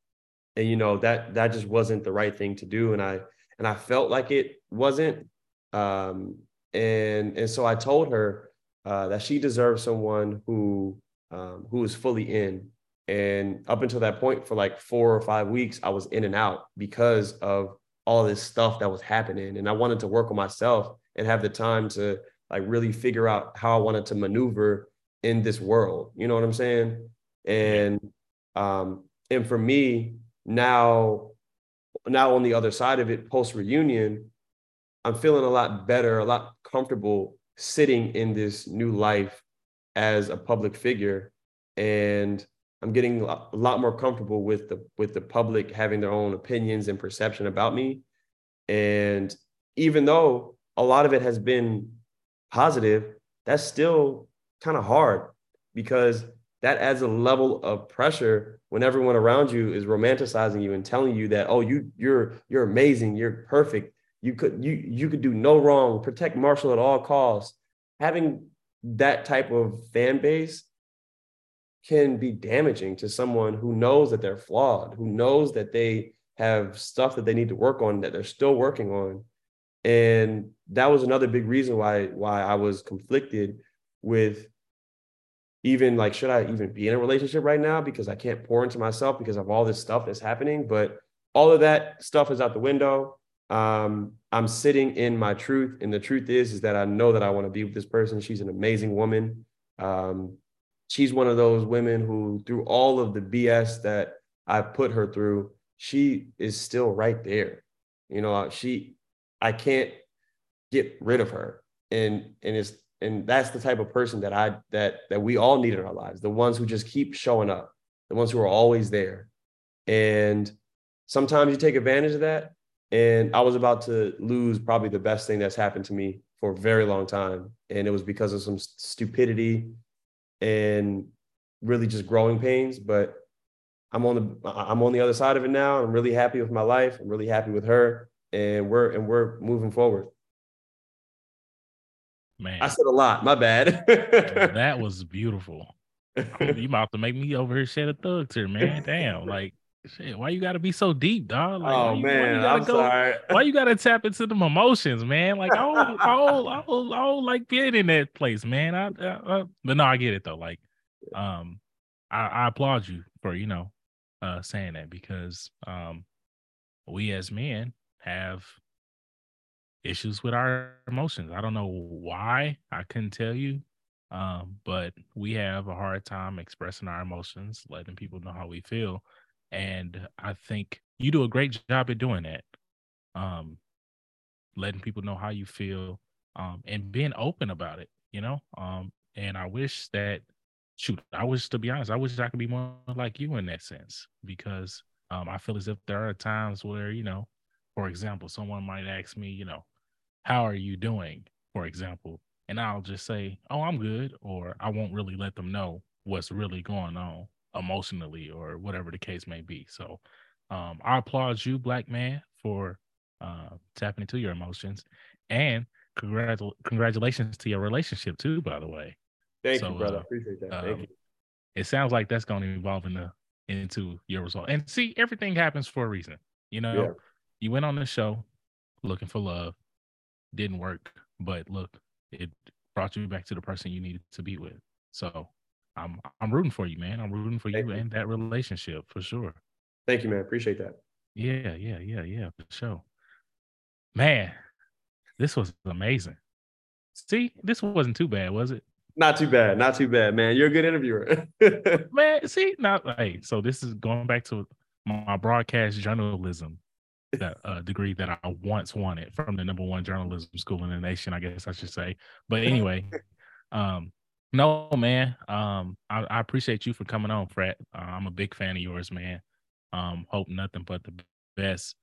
and you know that that just wasn't the right thing to do, and I and I felt like it wasn't, um, and and so I told her uh, that she deserved someone who um, who was fully in, and up until that point, for like four or five weeks, I was in and out because of all this stuff that was happening and i wanted to work on myself and have the time to like really figure out how i wanted to maneuver in this world you know what i'm saying? And um and for me now now on the other side of it post reunion i'm feeling a lot better a lot comfortable sitting in this new life as a public figure and I'm getting a lot more comfortable with the with the public having their own opinions and perception about me. And even though a lot of it has been positive, that's still kind of hard because that adds a level of pressure when everyone around you is romanticizing you and telling you that oh you you're you're amazing you're perfect. You could you you could do no wrong. Protect marshall at all costs. Having that type of fan base can be damaging to someone who knows that they're flawed who knows that they have stuff that they need to work on that they're still working on. And that was another big reason why why i was conflicted with even like should i even be in a relationship right now? Because i can't pour into myself because of all this stuff that's happening. But all of that stuff is out the window. Um, i'm sitting in my truth and the truth is is that i know that i want to be with this person. She's an amazing woman. Um, she's one of those women who through all of the bs that i put her through she is still right there you know uh, she i can't get rid of her and and it's and that's the type of person that I that that we all need in our lives. The ones who just keep showing up, the ones who are always there. And sometimes you take advantage of that. And I was about to lose probably the best thing that's happened to me for a very long time. And it was because of some stupidity and really just growing pains. But I'm on the I'm on the other side of it now. I'm really happy with my life. I'm really happy with her. And we're and we're moving forward. Man, I said a lot. My bad. that was beautiful. [LAUGHS] you about to make me over here shed a thug tear, man. Damn, like shit. Why you got to be so deep, dog? Like, oh you, man, I'm go, sorry. Why you got to tap into the emotions, man? Like, oh, oh, oh, oh, like being in that place, man. I, I, I, but no, I get it though. Like, um, I, I applaud you for you know, uh, saying that because um, we as men have issues with our emotions. I don't know why. I couldn't tell you. Um, but we have a hard time expressing our emotions, letting people know how we feel. And I think you do a great job at doing that. Um, letting people know how you feel, um, and being open about it, you know. Um, and I wish that shoot, I wish to be honest, I wish I could be more like you in that sense because um, I feel as if there are times where, you know, for example, someone might ask me, you know, how are you doing, for example? And I'll just say, oh, I'm good. Or I won't really let them know what's really going on emotionally or whatever the case may be. So um, I applaud you, black man, for uh, tapping into your emotions. And congratu- congratulations to your relationship, too, by the way. Thank so, you, brother. Uh, Appreciate that. Thank um, you. It sounds like that's going to evolve into, into your result. And see, everything happens for a reason. You know, yeah. you went on the show looking for love didn't work, but look, it brought you back to the person you needed to be with. So I'm I'm rooting for you, man. I'm rooting for you, you and that relationship for sure. Thank you, man. Appreciate that. Yeah, yeah, yeah, yeah, for sure. Man, this was amazing. See, this wasn't too bad, was it? Not too bad. Not too bad, man. You're a good interviewer. [LAUGHS] man, see, now hey, so this is going back to my broadcast journalism that uh, degree that I once wanted from the number one journalism school in the nation, I guess I should say. But anyway, [LAUGHS] um, no, man, um, I, I, appreciate you for coming on, Fred. Uh, I'm a big fan of yours, man. Um, hope nothing but the best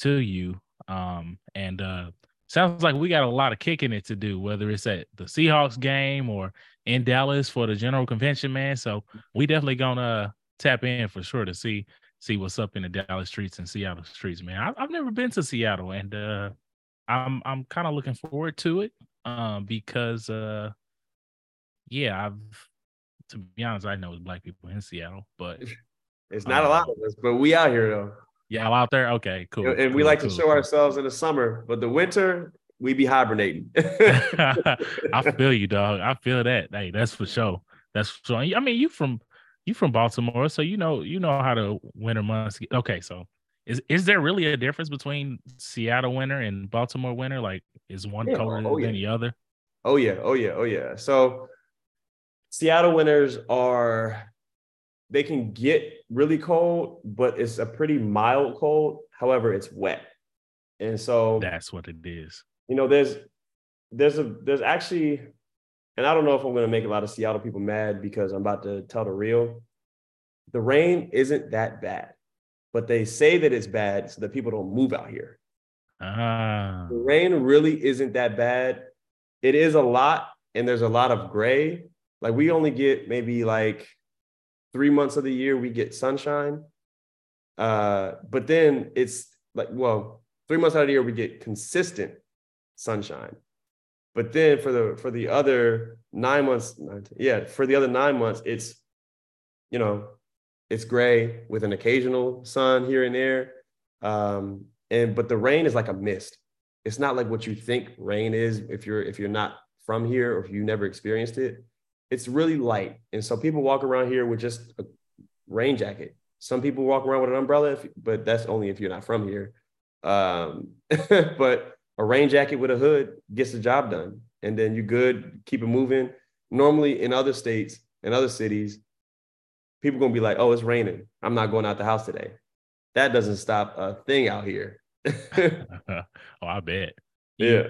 to you. Um, and uh, sounds like we got a lot of kicking it to do, whether it's at the Seahawks game or in Dallas for the general convention, man. So we definitely gonna tap in for sure to see see what's up in the Dallas streets and Seattle streets, man. I, have never been to Seattle, and uh, I'm I'm kind of looking forward to it um, because, uh, yeah, I've to be honest, I know it's black people in Seattle, but [LAUGHS] it's not um, a lot of us. But we out here though. Yeah, I'm out there. Okay, cool. And cool, we like cool, to show cool. ourselves in the summer, but the winter we be hibernating. [LAUGHS] [LAUGHS] I feel you, dog. I feel that. Hey, that's for sure. That's for sure. I mean, you from you from Baltimore, so you know you know how the winter months. Get. Okay, so is is there really a difference between Seattle winter and Baltimore winter? Like, is one yeah, colder oh, than yeah. the other? Oh yeah, oh yeah, oh yeah. So Seattle winters are they can get really cold, but it's a pretty mild cold. However, it's wet, and so that's what it is. You know, there's there's a there's actually and I don't know if I'm going to make a lot of Seattle people mad because I'm about to tell the real. The rain isn't that bad, but they say that it's bad so that people don't move out here. Ah. The rain really isn't that bad. It is a lot, and there's a lot of gray, Like we only get maybe like three months of the year we get sunshine. Uh, but then it's like, well, three months out of the year we get consistent sunshine. But then for the for the other nine months, yeah, for the other nine months, it's you know, it's gray with an occasional sun here and there. Um, and but the rain is like a mist. It's not like what you think rain is if you're if you're not from here or if you never experienced it. It's really light. And so people walk around here with just a rain jacket. Some people walk around with an umbrella, if, but that's only if you're not from here. Um, [LAUGHS] but a rain jacket with a hood gets the job done. And then you're good, keep it moving. Normally in other states, and other cities, people gonna be like, oh, it's raining. I'm not going out the house today. That doesn't stop a thing out here. [LAUGHS] [LAUGHS] oh, I bet. Yeah.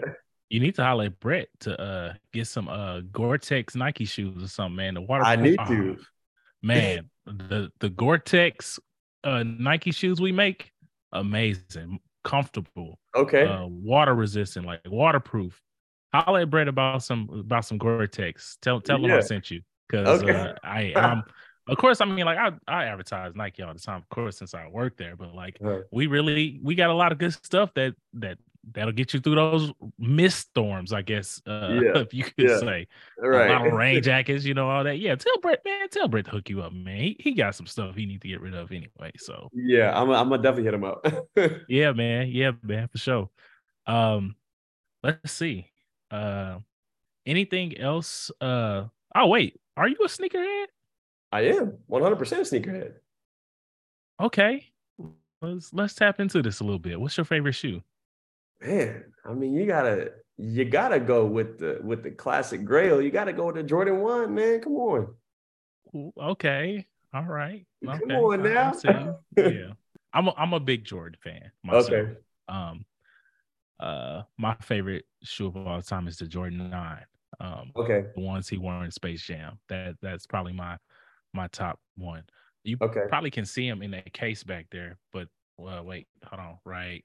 You need to holler at Brett to uh get some uh Gore-Tex Nike shoes or something, man. The water. I need to. [LAUGHS] Man, the the Gore-Tex uh Nike shoes we make, amazing, comfortable. Okay. Uh, water resistant, like waterproof. Holler at Brett about some about some Gore-Tex. Tell tell yeah. him I sent you because okay. uh, I I'm of course, I mean, like I, I advertise Nike all the time, of course, since I work there. But like, right. we really we got a lot of good stuff that that that'll get you through those mist storms, I guess, uh, yeah. [LAUGHS] if you could yeah. say. Right. A lot of [LAUGHS] rain jackets, you know, all that. Yeah, tell Brett, man, tell Brett to hook you up, man. He, he got some stuff he need to get rid of anyway. So yeah, I'm I'm gonna definitely hit him up. [LAUGHS] yeah, man. Yeah, man, for sure. Um, let's see. Uh, anything else? Uh, oh wait, are you a sneakerhead? I am 100% sneakerhead. Okay. Let's let's tap into this a little bit. What's your favorite shoe? Man, I mean, you gotta you gotta go with the with the classic grail. You gotta go with the Jordan One, man. Come on. Okay. All right. Okay. Come on now. [LAUGHS] yeah. I'm a, I'm a big Jordan fan myself. Okay. Um uh my favorite shoe of all time is the Jordan 9. Um okay. The ones he wore in Space Jam. That that's probably my my top one. You okay. probably can see him in that case back there, but well, wait, hold on, right,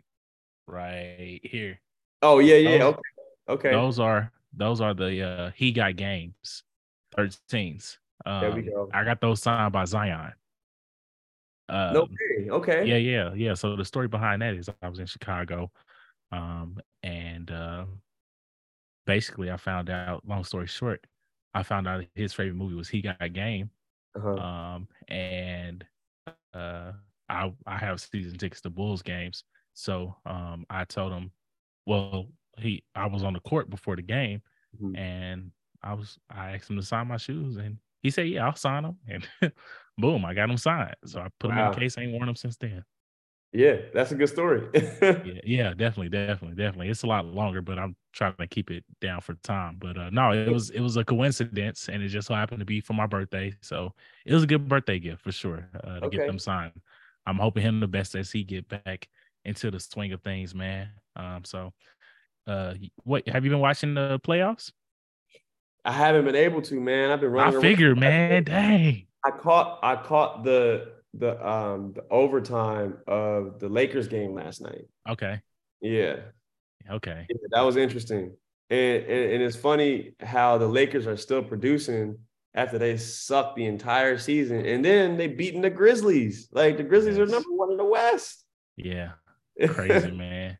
right here. Oh yeah, yeah, those, okay, okay. Those are those are the uh he got games, 13s. Um, there we go. I got those signed by Zion. Um, no way. Okay. Yeah, yeah, yeah. So the story behind that is I was in Chicago, um, and uh, basically I found out. Long story short, I found out his favorite movie was He Got Game, uh-huh. Um, and uh, I I have season tickets to Bulls games, so um, I told him, well, he I was on the court before the game, mm-hmm. and I was I asked him to sign my shoes, and he said, yeah, I'll sign them, and [LAUGHS] boom, I got them signed. So I put wow. them in the case. I ain't worn them since then. Yeah, that's a good story. [LAUGHS] yeah, yeah, definitely, definitely, definitely. It's a lot longer, but I'm trying to keep it down for time. But uh, no, it was it was a coincidence, and it just so happened to be for my birthday. So it was a good birthday gift for sure uh, to okay. get them signed. I'm hoping him the best as he get back into the swing of things, man. Um, so, uh, what have you been watching the playoffs? I haven't been able to, man. I've been running. I figured, man. Dang. I caught I caught the the um the overtime of the Lakers game last night. Okay. Yeah. Okay. Yeah, that was interesting. And, and, and it's funny how the Lakers are still producing after they sucked the entire season, and then they beating the Grizzlies. Like the Grizzlies yes. are number one in the West. Yeah, crazy [LAUGHS] man.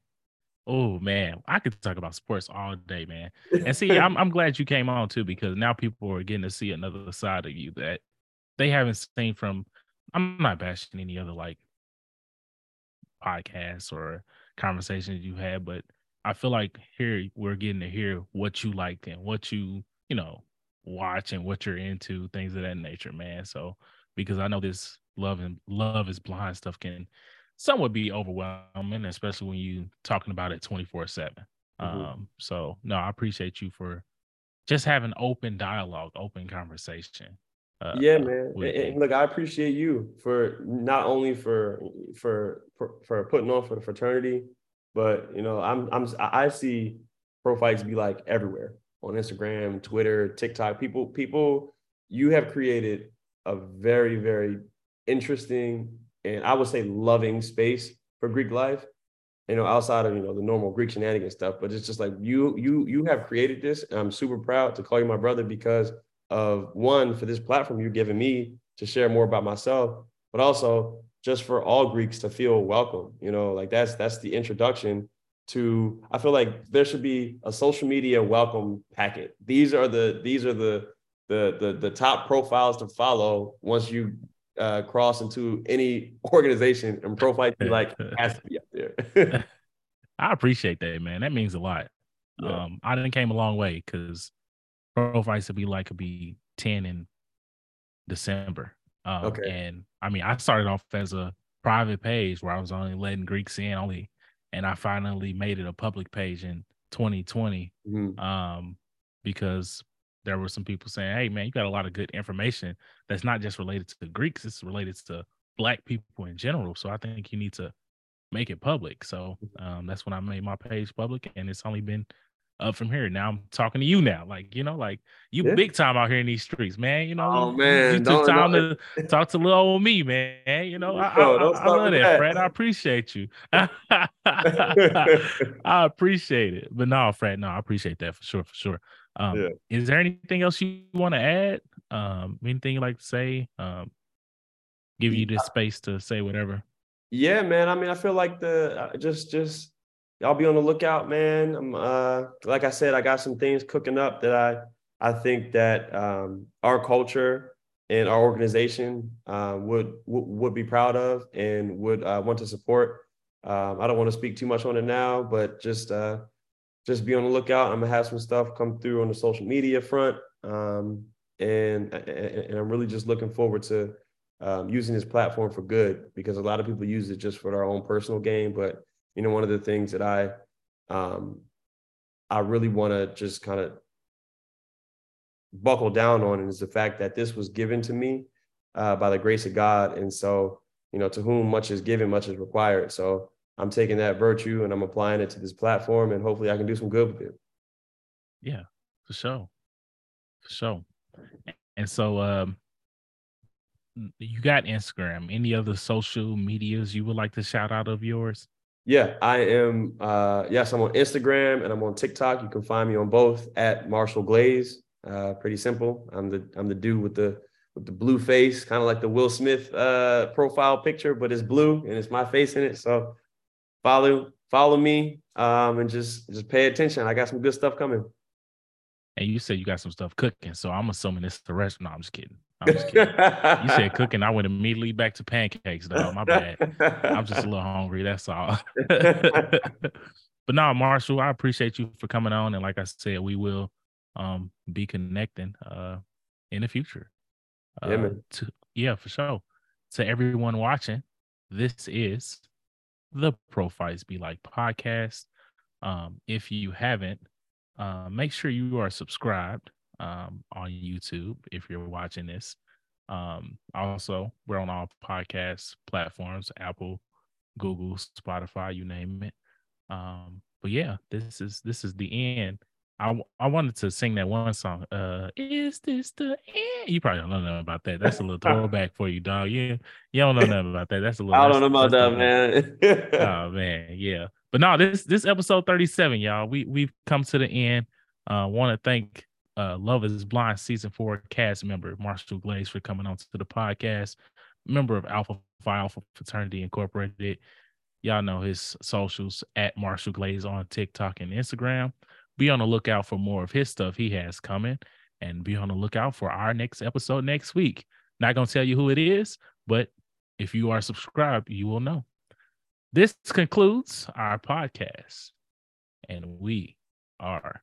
Oh man, I could talk about sports all day, man. And see, [LAUGHS] I'm I'm glad you came on too because now people are getting to see another side of you that they haven't seen from I'm not bashing any other like podcasts or conversations you had, but I feel like here we're getting to hear what you like and what you, you know, watch and what you're into, things of that nature, man. So because I know this love and love is blind stuff can somewhat be overwhelming, especially when you talking about it 24 7. Mm-hmm. Um, so no, I appreciate you for just having open dialogue, open conversation. Uh, yeah, man. And, and, look, I appreciate you for not only for for for putting on for the fraternity, but you know, I'm I'm I see Prophytes be like everywhere on Instagram, Twitter, TikTok. People people you have created a very very interesting and I would say loving space for Greek life. You know, outside of you know the normal Greek shenanigans stuff, but it's just like you you you have created this. I'm super proud to call you my brother because of one for this platform you're giving me to share more about myself, but also just for all Greeks to feel welcome. You know, like that's that's the introduction to. I feel like there should be a social media welcome packet. These are the these are the the the, the top profiles to follow once you uh, cross into any [LAUGHS] organization and profile like has to be up there. [LAUGHS] I appreciate that, man. That means a lot. Yeah. Um, I didn't came a long way because Prophytes Be Like could be 10 in December. Um, okay. And I mean, I started off as a private page where I was only letting Greeks in only, and I finally made it a public page in 2020 mm-hmm. um, because there were some people saying, "Hey, man, you got a lot of good information that's not just related to the Greeks; it's related to Black people in general." So I think you need to make it public. So um, that's when I made my page public, and it's only been up from here. Now I'm talking to you now, like you know, like you yeah. big time out here in these streets, man. You know, oh man, you, took time don't. to talk to little old me, man. You know, I, I, I, I love that, that, Fred. I appreciate you. [LAUGHS] [LAUGHS] I appreciate it, but no, Fred, no, I appreciate that for sure, for sure. Um, yeah. Is there anything else you want to add? Um, anything you like to say? Um, give you this space to say whatever. Yeah, man. I mean, I feel like the uh, just just y'all be on the lookout, man. I'm uh like I said, I got some things cooking up that I I think that um, our culture and our organization uh, would, would would be proud of and would uh, want to support. Um, I don't want to speak too much on it now, but just uh, just be on the lookout. I'm gonna have some stuff come through on the social media front, um, and and I'm really just looking forward to um, using this platform for good because a lot of people use it just for their own personal gain, but you know, one of the things that I um, I really want to just kind of buckle down on is the fact that this was given to me uh, by the grace of God, and so you know, to whom much is given, much is required. So I'm taking that virtue and I'm applying it to this platform, and hopefully, I can do some good with it. Yeah, for sure, for sure. And so, um, you got Instagram. Any other social medias you would like to shout out of yours? Yeah, I am. Uh, yes, I'm on Instagram and I'm on TikTok. You can find me on both at Marshall Glaze. Uh, pretty simple. I'm the I'm the dude with the with the blue face, kind of like the Will Smith uh, profile picture, but it's blue and it's my face in it. So follow follow me um, and just just pay attention. I got some good stuff coming. And you said you got some stuff cooking, so I'm assuming it's the rest. No, I'm just kidding. I'm just kidding. [LAUGHS] you said cooking. I went immediately back to pancakes, though. My bad. I'm just a little hungry. That's all. [LAUGHS] but no, Marshall, I appreciate you for coming on. And like I said, we will um, be connecting uh, in the future. Uh, yeah, to, yeah, for sure. To everyone watching, this is the Prophytes Be Like podcast. Um, if you haven't, uh, make sure you are subscribed um, on YouTube if you're watching this. Um, also, we're on all podcast platforms Apple, Google, Spotify, you name it. Um, but yeah, this is this is the end. I I wanted to sing that one song. Uh, is this the end? You probably don't know nothing about that. That's a little [LAUGHS] throwback for you, dog. You you don't know nothing about that. That's a [LAUGHS] little. I don't know about that, man. [LAUGHS] oh man, yeah. But no, this this episode thirty seven, y'all. We we've come to the end. Uh, want to thank uh, Love is Blind season four cast member Marshall Glaze for coming on to the podcast. Member of Alpha Phi Alpha Fraternity Incorporated. Y'all know his socials at Marshall Glaze on TikTok and Instagram. Be on the lookout for more of his stuff he has coming, and be on the lookout for our next episode next week. Not gonna tell you who it is, but if you are subscribed, you will know. This concludes our podcast, and we are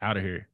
out of here.